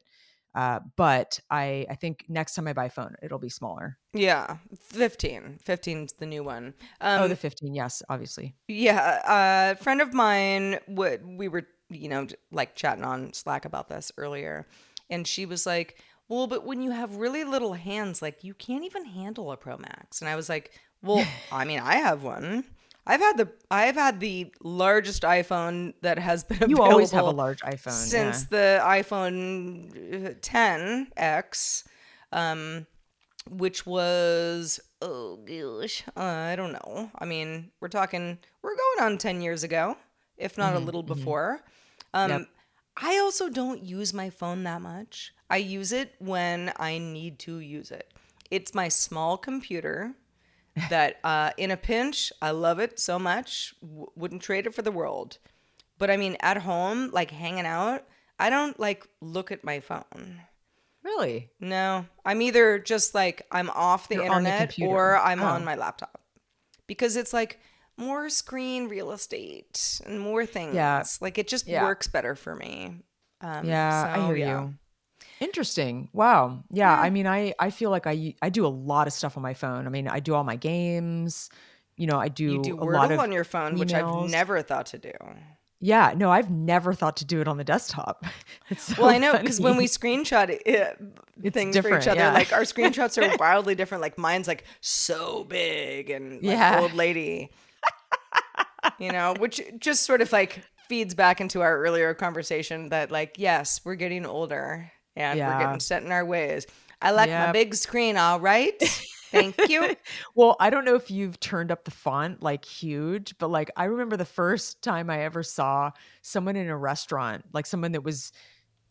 Uh, but I I think next time I buy a phone, it'll be smaller. Yeah, 15. 15's the new one. Um, oh, the 15, yes, obviously. Yeah, a friend of mine would we were, you know, like chatting on Slack about this earlier, and she was like, "Well, but when you have really little hands, like you can't even handle a Pro Max." And I was like, "Well, I mean, I have one. I've had the I've had the largest iPhone that has been You always have a large iPhone since the iPhone uh, 10X, um, which was oh gosh, uh, I don't know. I mean, we're talking we're going on ten years ago, if not a little before. Um, Yep. I also don't use my phone that much. I use it when I need to use it. It's my small computer that, uh, in a pinch, I love it so much. W- wouldn't trade it for the world. But I mean, at home, like hanging out, I don't like look at my phone. Really? No, I'm either just like I'm off the You're on the internet or I'm Oh. on my laptop because it's like more screen real estate and more things. Yeah. like it just Yeah. works better for me. Um, yeah, I hear yeah. you. Interesting. Wow. Yeah, I mean, I I feel like I I do a lot of stuff on my phone. I mean, I do all my games. You know, I do, You do a lot of on your phone, which I've never thought to do. Yeah, no, I've never thought to do it on the desktop. It's so Well, I know because when we screenshot it, things for each other, yeah. like our screenshots are wildly different. Like mine's like so big and like Yeah. old lady, you know, which just sort of like feeds back into our earlier conversation that like yes, we're getting older and we're getting set in our ways. I like my big screen, all right. Thank you. well, I don't know if you've turned up the font like huge, but like I remember the first time I ever saw someone in a restaurant, like someone that was,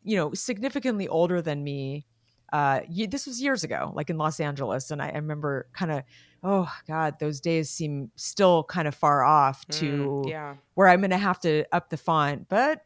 you know, significantly older than me. Uh, this was years ago, like in Los Angeles, and I, I remember kind of, oh God, those days seem still kind of far off to Mm, yeah. where I'm going to have to up the font, but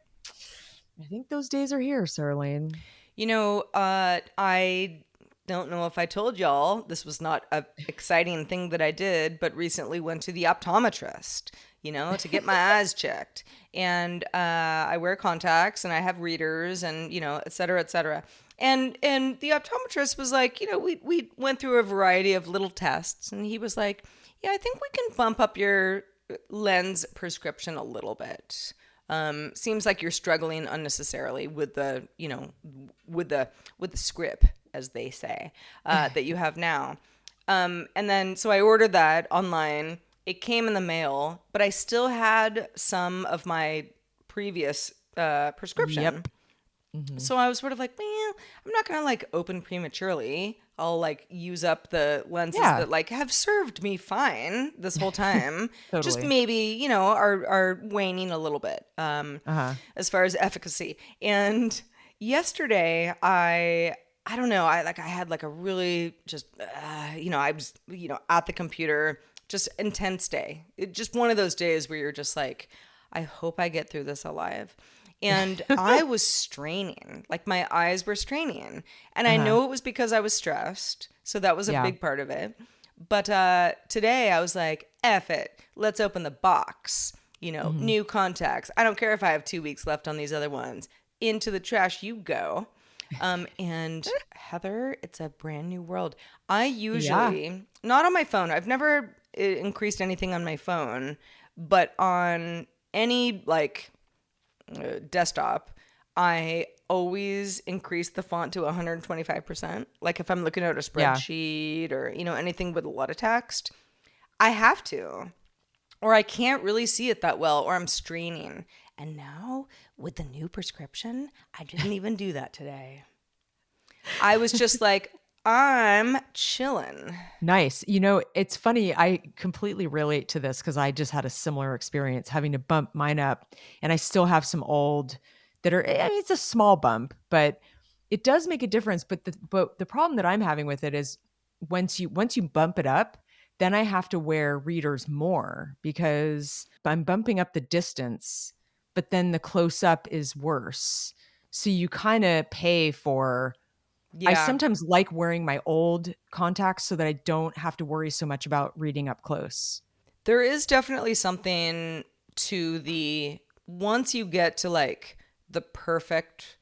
I think those days are here, Sarlene. You know, uh, I don't know if I told y'all this was not a exciting thing that I did, but recently went to the optometrist. You know, to get my eyes checked, and uh, I wear contacts and I have readers, and you know, et cetera, et cetera. And and the optometrist was like, you know, we we went through a variety of little tests, and he was like, yeah, I think we can bump up your lens prescription a little bit. Um, seems like you're struggling unnecessarily with the, you know, with the with the script, as they say, uh, that you have now. Um, and then so I ordered that online. It came in the mail, but I still had some of my previous uh, prescription. Yep. So I was sort of like, well, I'm not gonna like open prematurely. I'll like use up the lenses Yeah. that like have served me fine this whole time. Just maybe you know are are waning a little bit um, Uh-huh. as far as efficacy. And yesterday, I I don't know. I like I had like a really just uh, you know I was you know at the computer, just intense day. It, just one of those days where you're just like, I hope I get through this alive. And I was straining, like my eyes were straining. And I know it was because I was stressed. So that was a Yeah. big part of it. But uh, today I was like, F it. Let's open the box. You know, new contacts. I don't care if I have two weeks left on these other ones. Into the trash you go. Um, and Heather, it's a brand new world. I usually, not on my phone, I've never uh, increased anything on my phone, but on any like Uh, desktop, I always increase the font to 125%. Like if I'm looking at a Yeah. spreadsheet or, you know, anything with a lot of text, I have to. Or I can't really see it that well, or I'm straining. And now with the new prescription, I didn't even do that today. I was just like, I'm chilling. Nice. You know, it's funny. I completely relate to this because I just had a similar experience having to bump mine up, and I still have some old that are. I mean, it's a small bump, but it does make a difference. But the but the problem that I'm having with it is once you once you bump it up, then I have to wear readers more because I'm bumping up the distance, but then the close up is worse. So you kind of pay for. Yeah. I sometimes like wearing my old contacts so that I don't have to worry so much about reading up close. there is definitely something to the once you get to like the perfect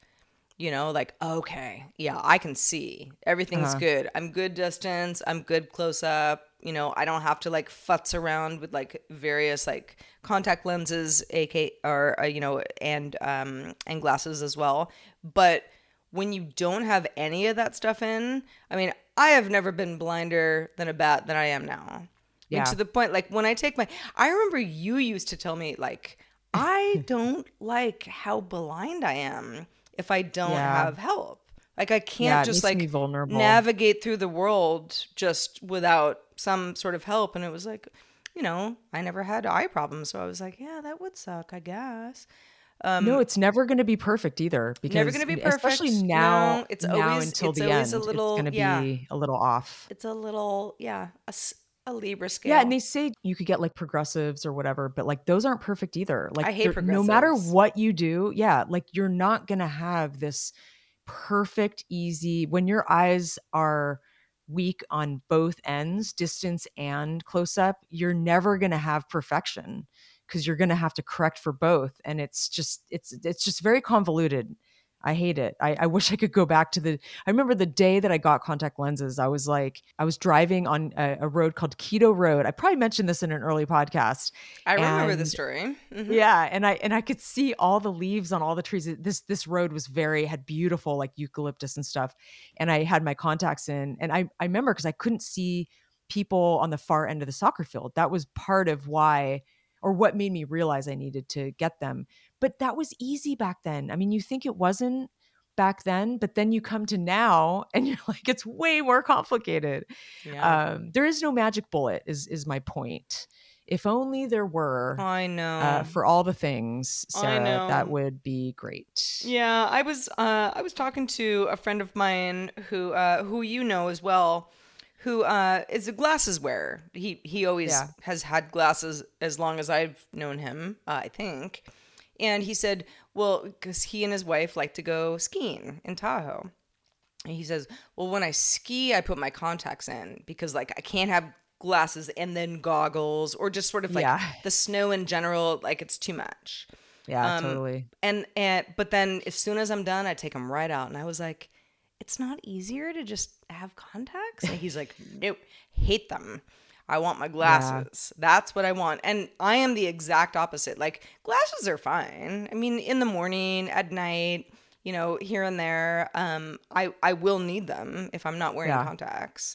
you know like okay yeah i can see. Everything's good. I'm good distance. I'm good close up. You know i don't have to like futz around with like various like contact lenses ak or uh, you know and um and glasses as well. But when you don't have any of that stuff in i mean i have never been blinder than a bat than i am now Yeah. to the point like when I take my I remember you used to tell me like I don't like how blind I am if I don't Yeah. have help. Like I can't Yeah, just like vulnerable. navigate through the world just without some sort of help and it was like you know, I never had eye problems, so I was like, yeah, that would suck, I guess. No, it's never going to be perfect either. Because Um, Never gonna be especially now. No, it's now always- until it's the always a little- it's going to yeah. be a little off. It's a little yeah, a Libra scale. Yeah, and they say you could get like progressives or whatever, but like those aren't perfect either. Like I hate they're- no matter what you do, yeah, like you're not gonna have this perfect, easy when your eyes are weak on both ends, distance and close up, you're never gonna have perfection because you're gonna have to correct for both. And it's just it's it's just very convoluted. I hate it. I, I wish I could go back to the. I remember the day that I got contact lenses. I was like, I was driving on a, a road called Keto Road. I probably mentioned this in an early podcast. I remember the and- story. Mhm. Yeah, and I and I could see all the leaves on all the trees. This this road was very had beautiful like eucalyptus and stuff. And I had my contacts in, and I I remember because I couldn't see people on the far end of the soccer field. That was part of why or what made me realize I needed to get them. But that was easy back then. I mean, you think it wasn't back then, but then you come to now and you're like, it's way more complicated. Yeah. Um, there is no magic bullet, is is my point. If only there were I know. uh, for all the things, Sarah, that would be great. Yeah, I was uh, I was talking to a friend of mine who uh, who you know as well, who uh, is a glasses wearer. He he always Yeah. has had glasses as long as I've known him, uh, I think. And he said, well, because he and his wife like to go skiing in Tahoe. And he says, well, when I ski, I put my contacts in because like I can't have glasses and then goggles or just sort of like Yeah. the snow in general. Like it's too much Yeah, Um, totally. and and but then as soon as I'm done, I take them right out, and I was like, it's not easier to just have contacts. And he's like, nope, hate them. I want my glasses. That's what I want. And I am the exact opposite. Like glasses are fine. I mean, in the morning, at night, you know, here and there, um, I I will need them if I'm not wearing Yeah. contacts.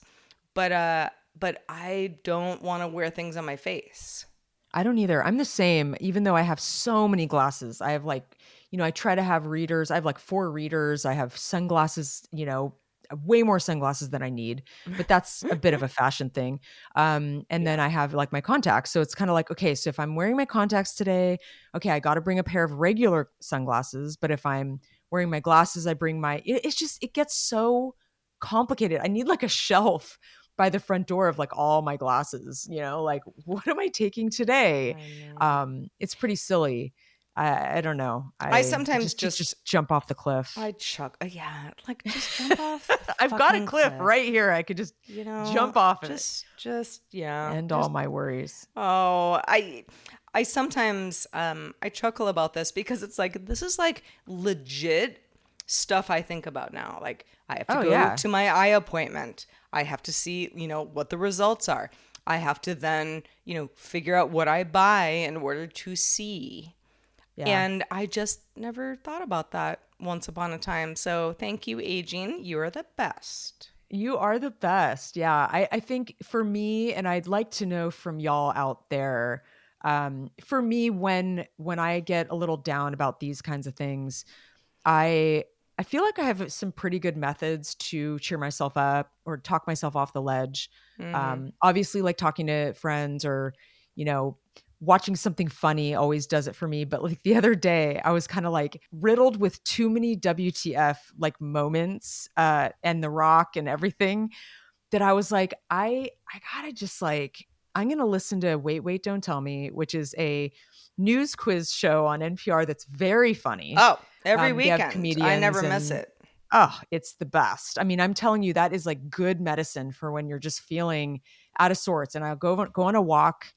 But uh, but I don't want to wear things on my face. I don't either. I'm the same, even though I have so many glasses. I have like, you know, I try to have readers. I have like four readers. I have sunglasses, you know, way more sunglasses than I need, but that's a bit of a fashion thing. Um, and then I have like my contacts. So it's kind of like, okay, so if I'm wearing my contacts today, okay, I got to bring a pair of regular sunglasses. But if I'm wearing my glasses, I bring my, it, it's just, it gets so complicated. I need like a shelf by the front door of like all my glasses, you know, like what am I taking today? Um, it's pretty silly. I, I don't know. I sometimes just, just- jump off the cliff. I chuck. uh, Yeah, like just jump off. I've got a fucking cliff right here. I could just You know, jump off it. Just, just yeah. end just all my worries. Oh, I I sometimes um I chuckle about this because it's like this is like legit stuff I think about now. Like I have to Oh, go yeah. to my eye appointment. I have to see, you know, what the results are. I have to then, you know, figure out what I buy in order to see. Yeah. And I just never thought about that once upon a time. So thank you, aging. You're the best. You are the best. Yeah. I, I think for me, and I'd like to know from y'all out there, um, for me, when when I get a little down about these kinds of things, I I feel like I have some pretty good methods to cheer myself up or talk myself off the ledge. Mm-hmm. Um, obviously, like talking to friends or, you know, watching something funny always does it for me. But like the other day, I was kind of like riddled with too many WTF like moments uh, and The Rock and everything that I was like, I I gotta just like I'm gonna listen to Wait Wait Don't Tell Me, which is a news quiz show on NPR that's very funny. Oh, every Um, weekend. I never comedians miss it. Oh, it's the best. I mean, I'm telling you, that is like good medicine for when you're just feeling out of sorts. And I'll go go on a walk,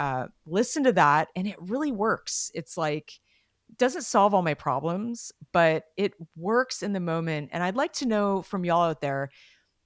uh, listen to that, and it really works. It's like doesn't solve all my problems, but it works in the moment. And I'd like to know from y'all out there,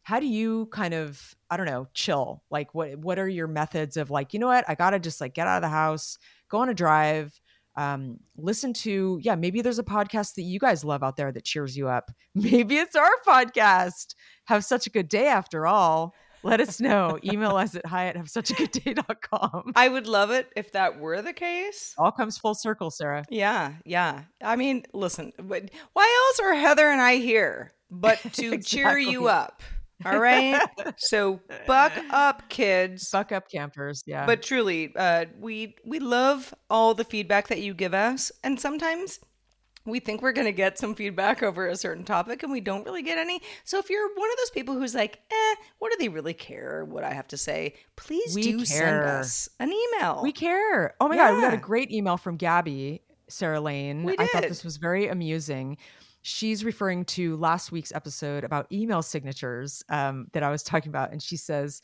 how do you kind of, I don't know, chill? Like what what are your methods of like, you know what, I gotta just like get out of the house, go on a drive, um, listen to, yeah, maybe there's a podcast that you guys love out there that cheers you up. Maybe it's our podcast. Have such a good day after all. Let us know. Email us at hi at have such a good day.com. I would love it if that were the case. All comes full circle, Sarah. Yeah, yeah. I mean, listen, but why else are Heather and I here but to cheer you up? All right. so buck up, kids. Buck up campers. Yeah. But truly, uh, we we love all the feedback that you give us, and sometimes we think we're going to get some feedback over a certain topic, and we don't really get any. So if you're one of those people who's like, "Eh, what do they really care? What I have to say?" Please We do send us an email. We care. Oh my God. We got a great email from Gabby, Sarah Lane. We I thought this was very amusing. She's referring to last week's episode about email signatures um, that I was talking about. And she says,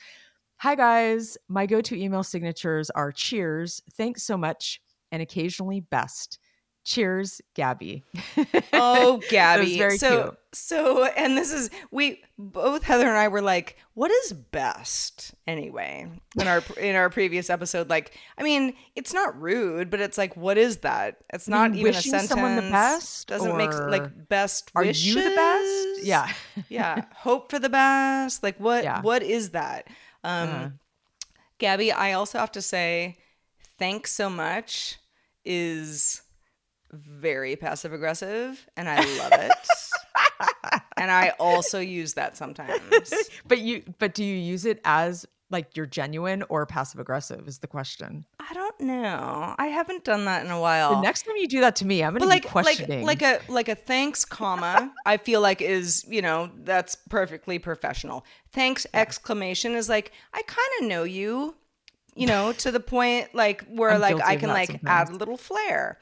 Hi, guys. My go to email signatures are cheers, thanks so much, and occasionally best. Cheers, Gabby. Oh, Gabby. very so, cute. so, and this is we both Heather and I were like, "What is best?" Anyway, in our in our previous episode, like, I mean, it's not rude, but it's like, what is that? It's not mean even a wishing sentence. someone the best, Doesn't make like best. Are wishes? you the best? Yeah. yeah. Hope for the best. Like, what? Yeah. What is that? Um, Uh. Gabby, I also have to say, thanks so much is very passive aggressive, and I love it. and I also use that sometimes. but you but do you use it as like you're genuine or passive aggressive is the question. I don't know. I haven't done that in a while. The next time you do that to me, I'm gonna but like be like questioning. like a like a thanks comma i feel like is you know that's perfectly professional thanks exclamation is like i kind of know you you know to the point like where I'm like i can like sometimes. add a little flair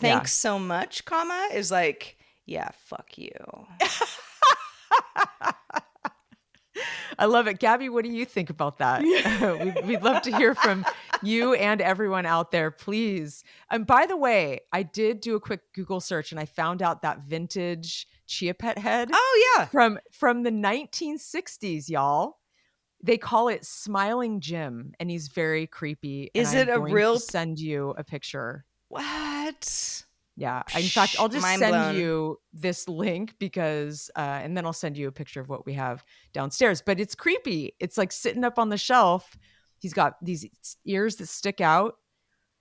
Yeah. thanks so much comma is like yeah fuck you I love it. Gabby, what do you think about that? we'd, we'd love to hear from you and everyone out there, please. And by the way, I did do a quick Google search and I found out that vintage Chia Pet head oh yeah from from the 1960s, y'all. They call it Smiling Jim, and he's very creepy. Is it I'm a going real- Send you a picture. What? Yeah. In fact, I'll just Mind send blown. you this link because, uh, and then I'll send you a picture of what we have downstairs. But it's creepy. It's like sitting up on the shelf. He's got these ears that stick out.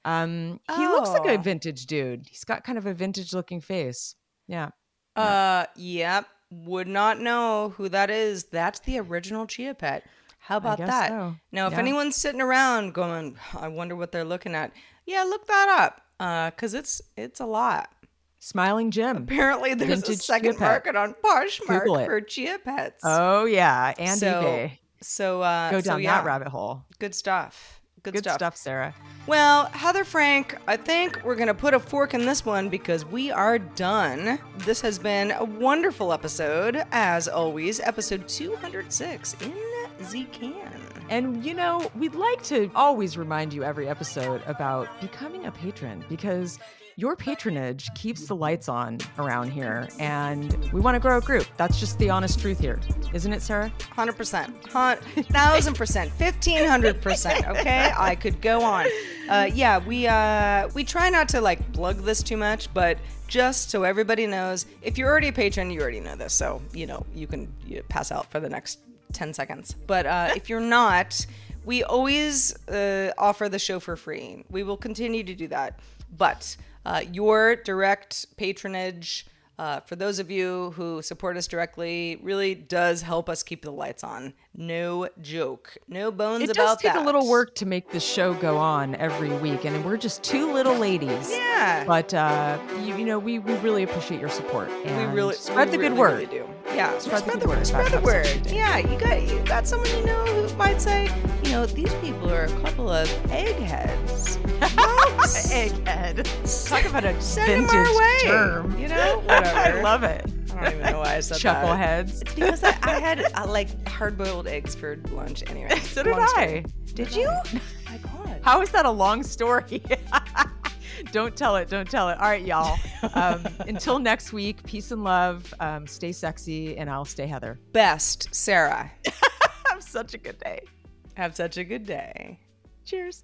Um, he looks like a Oh. vintage dude. He's got kind of a vintage looking face. Yeah. Uh, yep. Would not know who that is. That's the original Chia Pet. How about that? so. Now, if Yeah. anyone's sitting around going, I wonder what they're looking at. Yeah, look that up. Uh, cause it's it's a lot. Smiling Jim. Apparently, there's a second Chia market on Poshmark for Chia Pets. Oh, yeah. And so, eBay. So uh, Go so down yeah, that rabbit hole. Good stuff. Good, Good stuff. stuff, Sarah. Well, Heather Frank, I think we're going to put a fork in this one because we are done. This has been a wonderful episode, as always, episode 206 in Z Can. And you know, we'd like to always remind you every episode about becoming a patron because your patronage keeps the lights on around here and we want to grow a group. That's just the honest truth here. Isn't it, Sarah? 100%, 1000%, 1500%, okay? I could go on. Uh, yeah, we uh, we try not to like plug this too much, but just so everybody knows, if you're already a patron, you already know this. So, you know, you can you pass out for the next 10 seconds. But uh, if you're not, we always uh, offer the show for free. We will continue to do that. But uh, your direct patronage, uh, for those of you who support us directly, really does help us keep the lights on. No joke. No bones It about does take that. a little work to make the show go on every week, and we're just two little ladies. Yeah. But uh, you, you know, we, we really appreciate your support. we really spread we the good really, word. really do. Yeah, Spread the spread good word Spread the word. Yeah, you got you got someone you know who might say, you know, these people are a couple of eggheads. Egghead. Talk about a Send vintage our way. term. You know, I love it. I don't even know why I said that. Chuckleheads. It's because I, I had uh, like hard-boiled eggs for lunch. Anyway, So did long story. I. Did you? my God. How is that a long story? don't tell it. Don't tell it. All right, y'all. Um, until next week, peace and love. Um, stay sexy, and I'll stay Heather. Best, Sarah. Have such a good day. Have such a good day. Cheers.